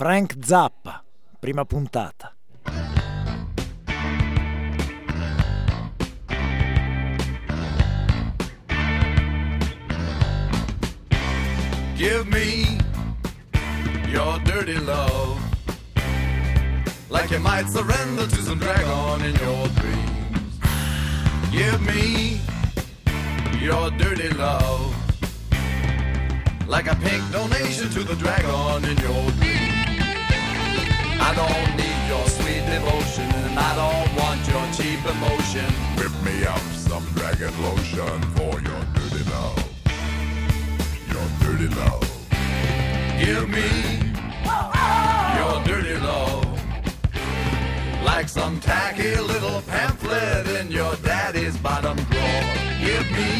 Frank Zappa, prima puntata. Give me your dirty love. Like you might surrender to some dragon in your dreams. Give me your dirty love. Like a pink donation to the dragon in your dreams. I don't need your sweet devotion, and I don't want your cheap emotion. Whip me up some dragon lotion for your dirty love. Your dirty love. Give me your dirty love. Like some tacky little pamphlet in your daddy's bottom drawer. Give me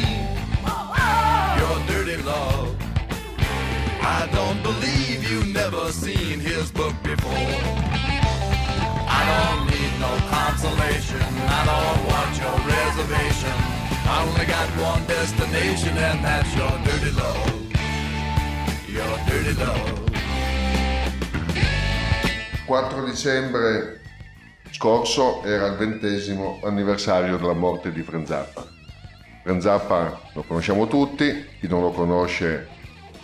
your dirty love. I don't believe you never seen his book before. I don't need no consolation. I don't want your reservation. I only got one destination, and that's your dirty love. Your dirty love. 4 dicembre scorso era il ventesimo anniversario della morte di Frenzappa. Frenzappa lo conosciamo tutti, chi non lo conosce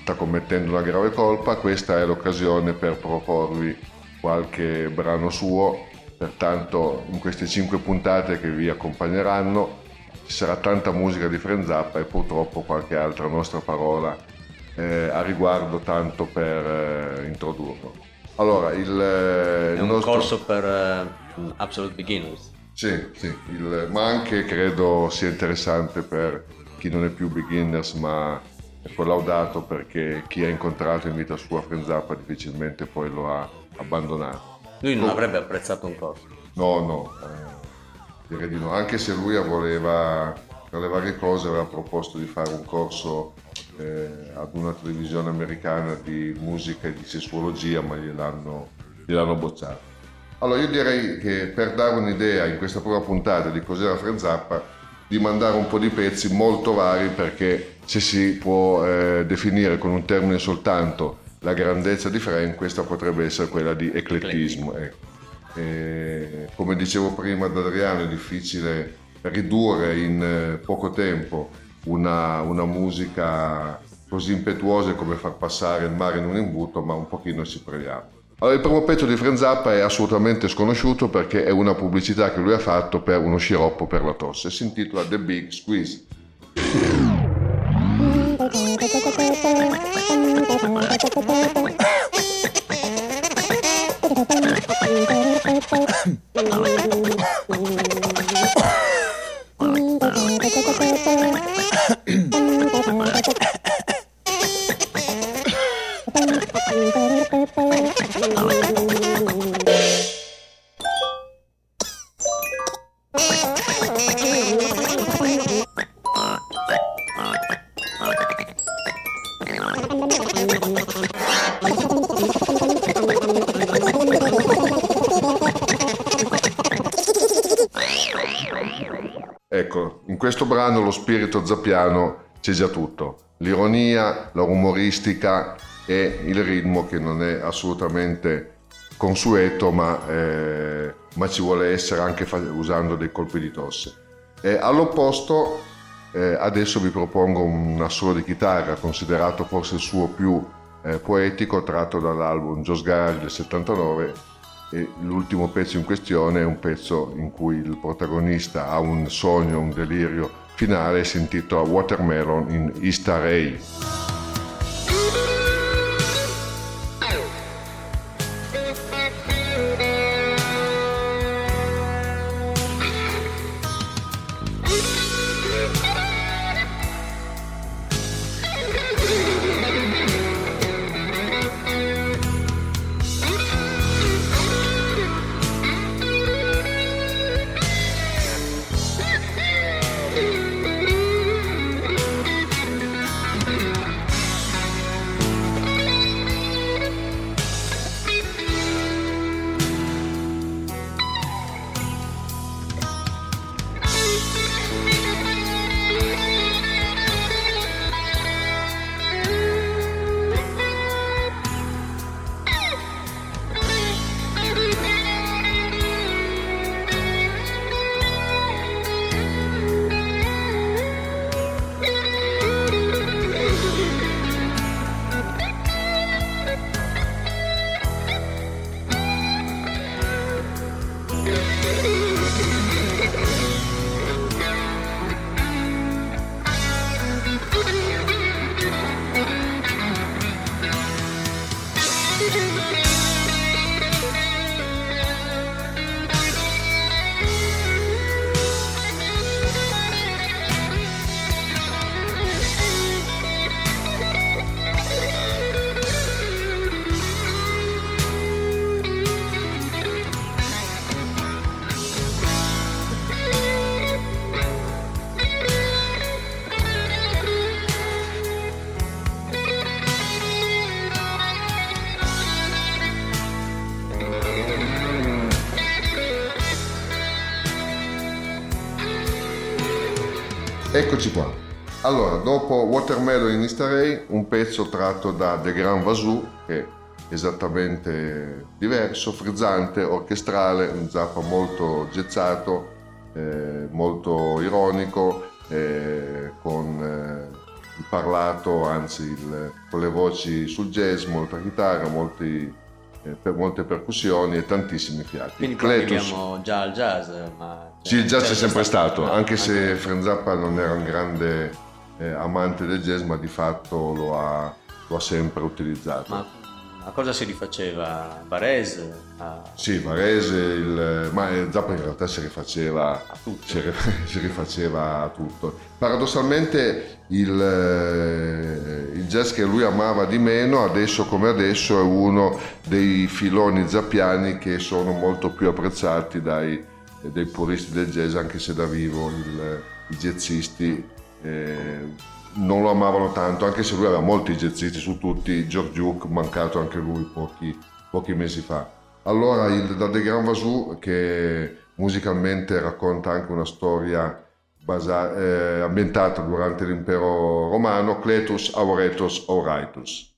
sta commettendo una grave colpa, questa è l'occasione per proporvi qualche brano suo, pertanto in queste 5 puntate che vi accompagneranno ci sarà tanta musica di Frenzappa e purtroppo qualche altra nostra parola eh, a riguardo tanto per eh, introdurlo. Allora, il, eh, il un nostro- corso per eh, Absolute Beginners. Sì, sì, il- ma anche credo sia interessante per chi non è più beginners, ma è collaudato perché chi ha incontrato in vita sua Frenzappa difficilmente poi lo ha abbandonato. Lui non avrebbe apprezzato un corso. No, no, eh, direi di no, anche se lui voleva, tra le varie cose, aveva proposto di fare un corso eh, ad una televisione americana di musica e di sessuologia, ma gliel'hanno, gliel'hanno bocciato. Allora io direi che per dare un'idea in questa prima puntata di cos'era Frank Zappa, di mandare un po' di pezzi molto vari perché se si può eh, definire con un termine soltanto la grandezza di Frank, questa potrebbe essere quella di eclettismo. ecco. E, come dicevo prima ad Adriano, è difficile ridurre in eh, poco tempo una, una musica così impetuosa come far passare il mare in un imbuto, ma un pochino ci proviamo. Allora, il primo pezzo di Frank Zappa è assolutamente sconosciuto perché è una pubblicità che lui ha fatto per uno sciroppo per la tosse. Si intitola The Big Squeeze. Ecco, in questo brano lo spirito zappiano c'è già tutto. L'ironia, la umoristica e il ritmo che non è assolutamente consueto, ma, eh, ma ci vuole essere anche fa- usando dei colpi di tosse. E all'opposto, eh, adesso vi propongo un assolo di chitarra, considerato forse il suo più eh, poetico, tratto dall'album Joe's Garage del 79 e l'ultimo pezzo in questione è un pezzo in cui il protagonista ha un sogno, un delirio finale si intitola Watermelon in Easter Ray. Eccoci qua. Allora, dopo Watermelon in Easter un pezzo tratto da The Grand Vasou, che è esattamente diverso, frizzante, orchestrale, un zappa molto gezzato, eh, molto ironico, eh, con eh, il parlato, anzi il, con le voci sul jazz, molta chitarra, molti, eh, per molte percussioni e tantissimi fiati. Quindi Cletus- già al jazz, ma... sì, il jazz c'è sempre stato, no, anche se Frank Zappa non era un grande eh, amante del jazz, ma di fatto lo ha, lo ha sempre utilizzato. Ma a cosa si rifaceva? Barese? A... Sì, Varese, il, ma eh, Zappa in realtà si rifaceva tutto. si, ri- si rifaceva a tutto. Paradossalmente il, eh, il jazz che lui amava di meno, adesso come adesso, è uno dei filoni zappiani che sono molto più apprezzati dai, dai puristi del jazz, anche se da vivo il- i jazzisti eh, non lo amavano tanto, anche se lui aveva molti jazzisti su tutti, George Duke, mancato anche lui pochi, pochi mesi fa. Allora, il, da The Grand Vasou, che musicalmente racconta anche una storia basa- eh, ambientata durante l'impero romano, Cletus Auretus Auraitus.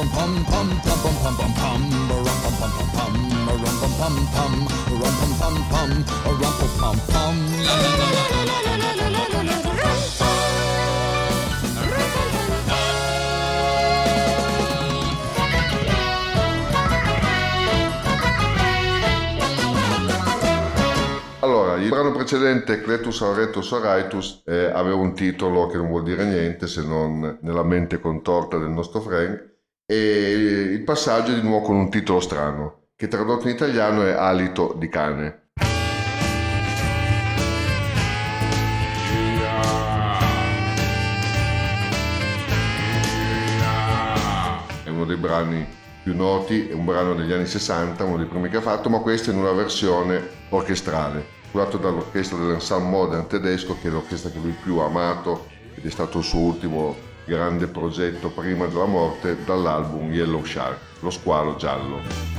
pum pum, a rumpa pum pum, a rum, rumpa pum pum. Brano precedente, Cletus Auretus Oraitus, eh, aveva un titolo che non vuol dire niente se non nella mente contorta del nostro Frank, e il passaggio è di nuovo con un titolo strano, che tradotto in italiano è Alito di cane. È uno dei brani più noti, è un brano degli anni 60, uno dei primi che ha fatto, ma questo in una versione orchestrale, curato dall'orchestra dell'Ensemble Modern tedesco, che è l'orchestra che lui più ha amato ed è stato il suo ultimo grande progetto prima della morte, dall'album Yellow Shark, lo squalo giallo.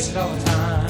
wasted all the time.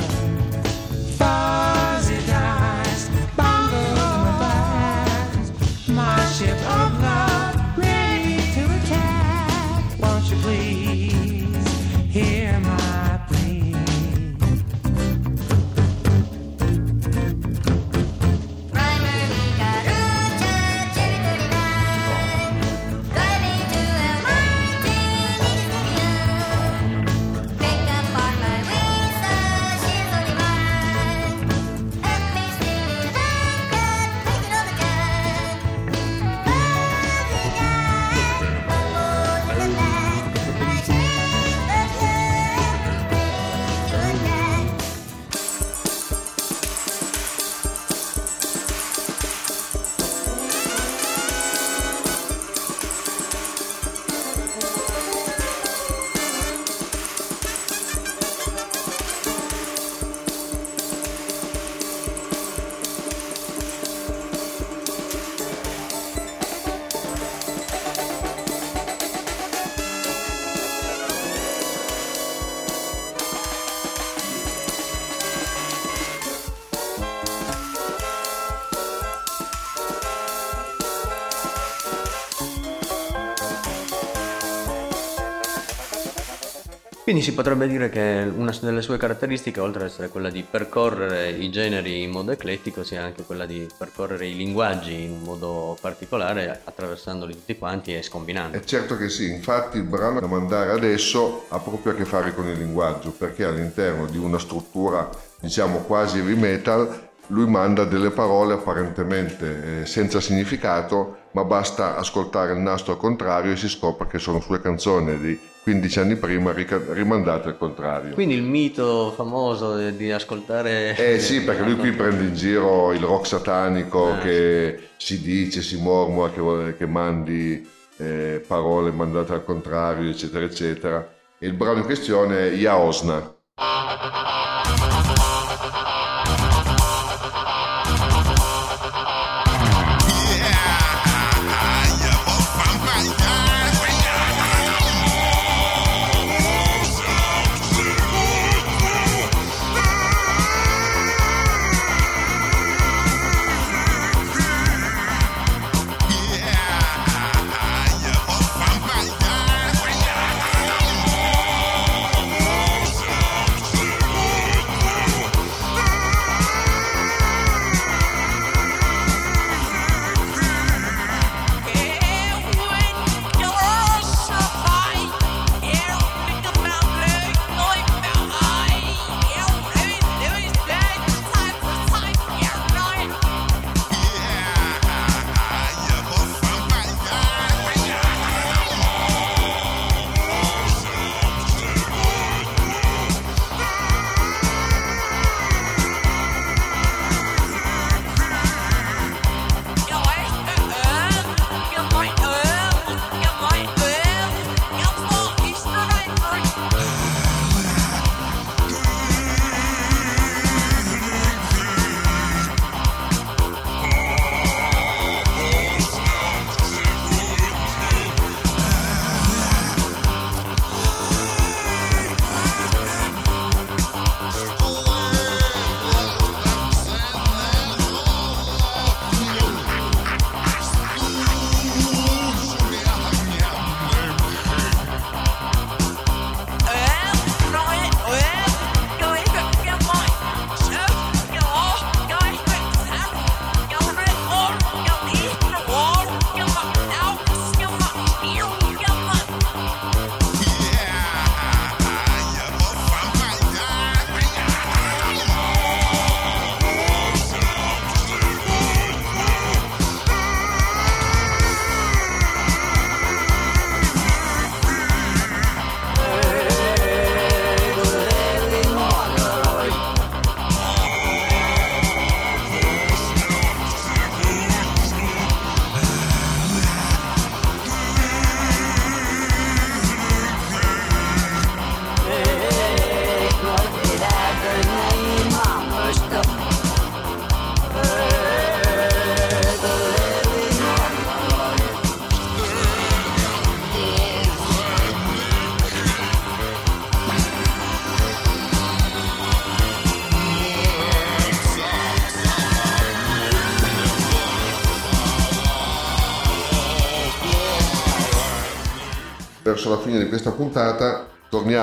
Quindi si potrebbe dire che una delle sue caratteristiche, oltre ad essere quella di percorrere i generi in modo eclettico, sia anche quella di percorrere i linguaggi in modo particolare, attraversandoli tutti quanti e scombinando. È certo che sì, infatti il brano da mandare adesso ha proprio a che fare con il linguaggio, perché all'interno di una struttura, diciamo quasi heavy metal, lui manda delle parole apparentemente eh, senza significato, ma basta ascoltare il nastro al contrario e si scopre che sono sue canzoni di 15 anni prima rimandate al contrario. Quindi il mito famoso di- ascoltare... Eh sì, perché lui qui prende in giro il rock satanico Ah, che si dice, si mormora che, che mandi eh, parole mandate al contrario, eccetera, eccetera. E il brano in questione è Yaosna.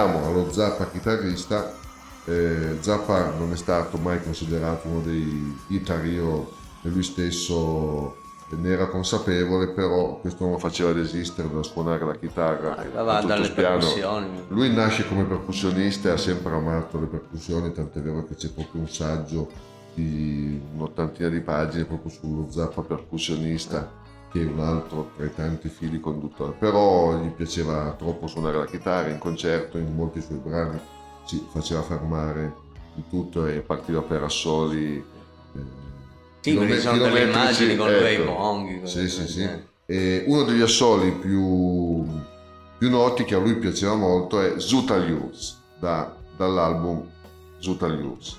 Torniamo allo Zappa chitarrista. Eh, Zappa non è stato mai considerato uno dei guitar hero e lui stesso ne era consapevole, però questo non lo faceva desistere da suonare la chitarra. Arrivava a tutto dalle percussioni. Lui nasce come percussionista e ha sempre amato le percussioni, tant'è vero che c'è proprio un saggio di un'ottantina di pagine proprio sullo Zappa percussionista, che un altro tra i tanti fili conduttori. Però gli piaceva troppo suonare la chitarra in concerto, in molti suoi brani si faceva fermare di tutto e partiva per assoli. eh, Sì, perché ci sono delle immagini con lui ai ecco. bonghi. Sì, sì, sì. E uno degli assoli più, più noti che a lui piaceva molto è Zuta News, da- dall'album Zuta News.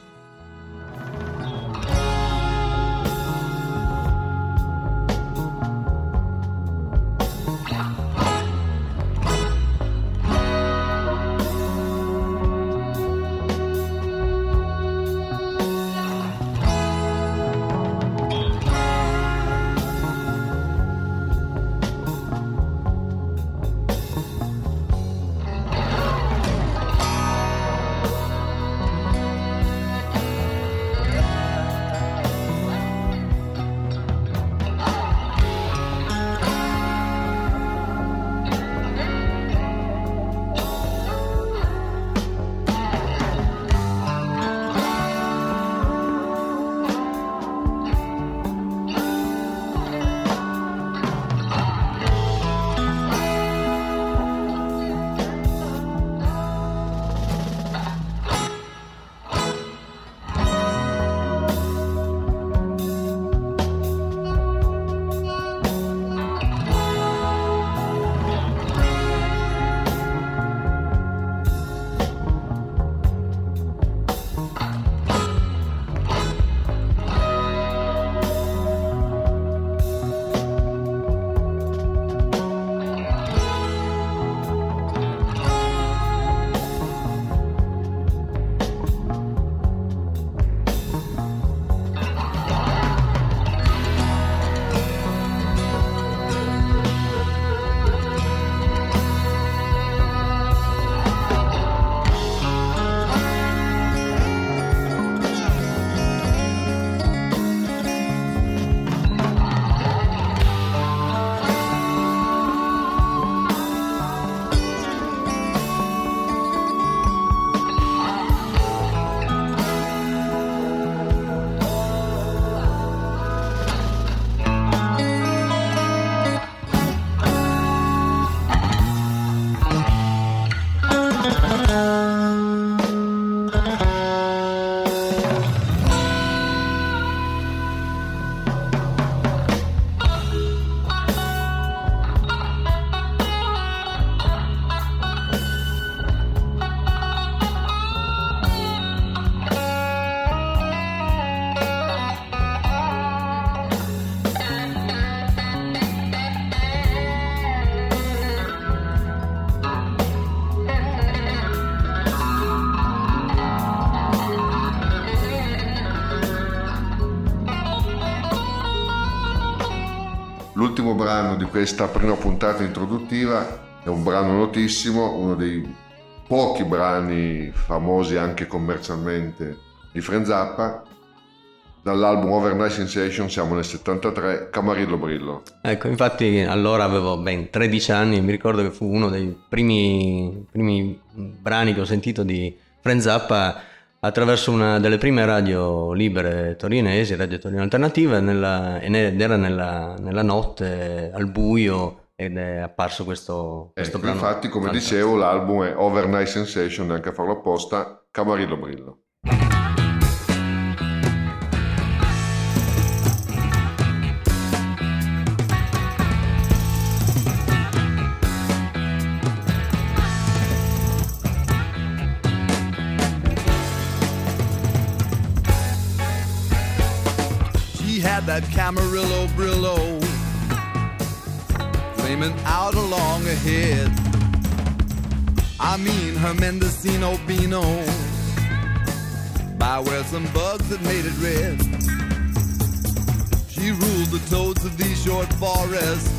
L'ultimo brano di questa prima puntata introduttiva è un brano notissimo, uno dei pochi brani famosi anche commercialmente di Frank Zappa. Dall'album Overnight Sensation siamo nel 73, Camarillo Brillo. Ecco, infatti allora avevo ben 13 anni e mi ricordo che fu uno dei primi, primi brani che ho sentito di Frank Zappa attraverso una delle prime radio libere torinesi, Radio Torino Alternativa, nella- ed era nella, nella notte al buio ed è apparso questo, questo Ecco, infatti, come fantastico. dicevo, l'album è Overnight Sensation, neanche a farlo apposta, Camarillo Brillo. Had that Camarillo Brillo flaming out along ahead. I mean her Mendocino Beano by where some bugs had made it red. She ruled the toads of these short forests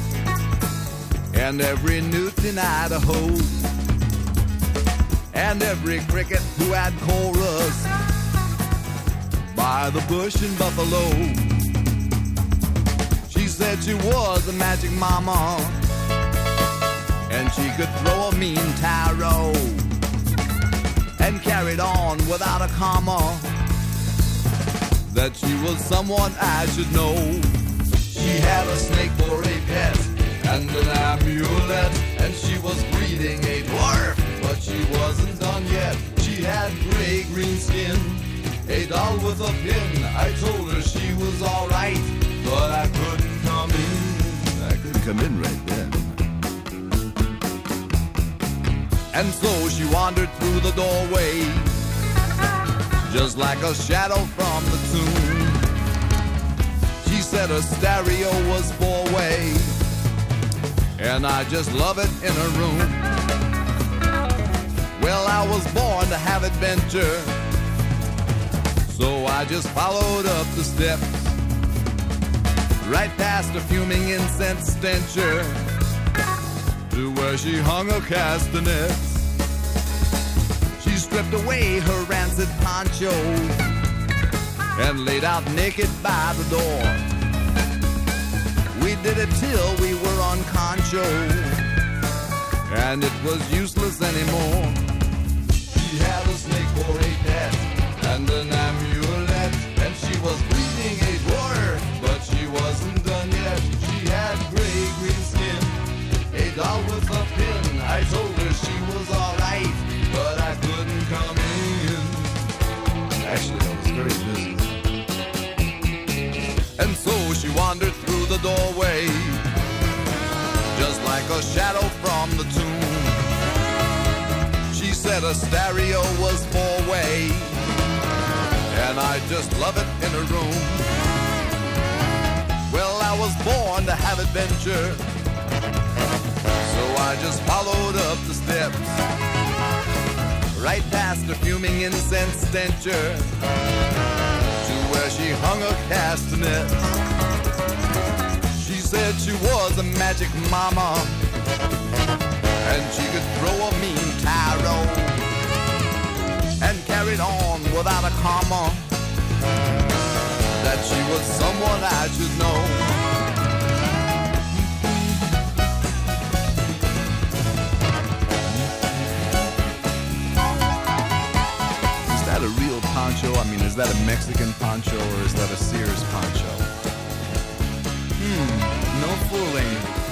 and every newt in Idaho, and every cricket who had chorus by the bush and Buffalo. Said she was a magic mama, and she could throw a mean tarot, and carried on without a comma. That she was someone I should know. She had a snake for a pet and an amulet, and she was breeding a dwarf, but she wasn't done yet. She had gray green skin, a doll with a pin. I told her she was alright, but I couldn't in. I couldn't come in right then. And so she wandered through the doorway, just like a shadow from the tomb. She said her stereo was four way, and I just love it in her room. Well, I was born to have adventure, so I just followed up the steps, right past a fuming incense stencher, to where she hung her castanets. She stripped away her rancid poncho and laid out naked by the door. We did it till we were on concho, and it was useless anymore. She had a snake for a pet and an amulet, and she was breeding a she wasn't done yet. She had gray green skin, a doll with a pin. I told her she was alright, but I couldn't come in. Actually, I was very busy. And so she wandered through the doorway, just like a shadow from the tomb. She said a stereo was four way, and I just love it in her room. Was born to have adventure, so I just followed up the steps, right past a fuming incense stencher to where she hung her castanets. She said she was a magic mama, and she could throw a mean tarot, and carried on without a comma. That she was someone I should know. Poncho? I mean, is that a Mexican poncho or is that a Sears poncho? Hmm, no fooling.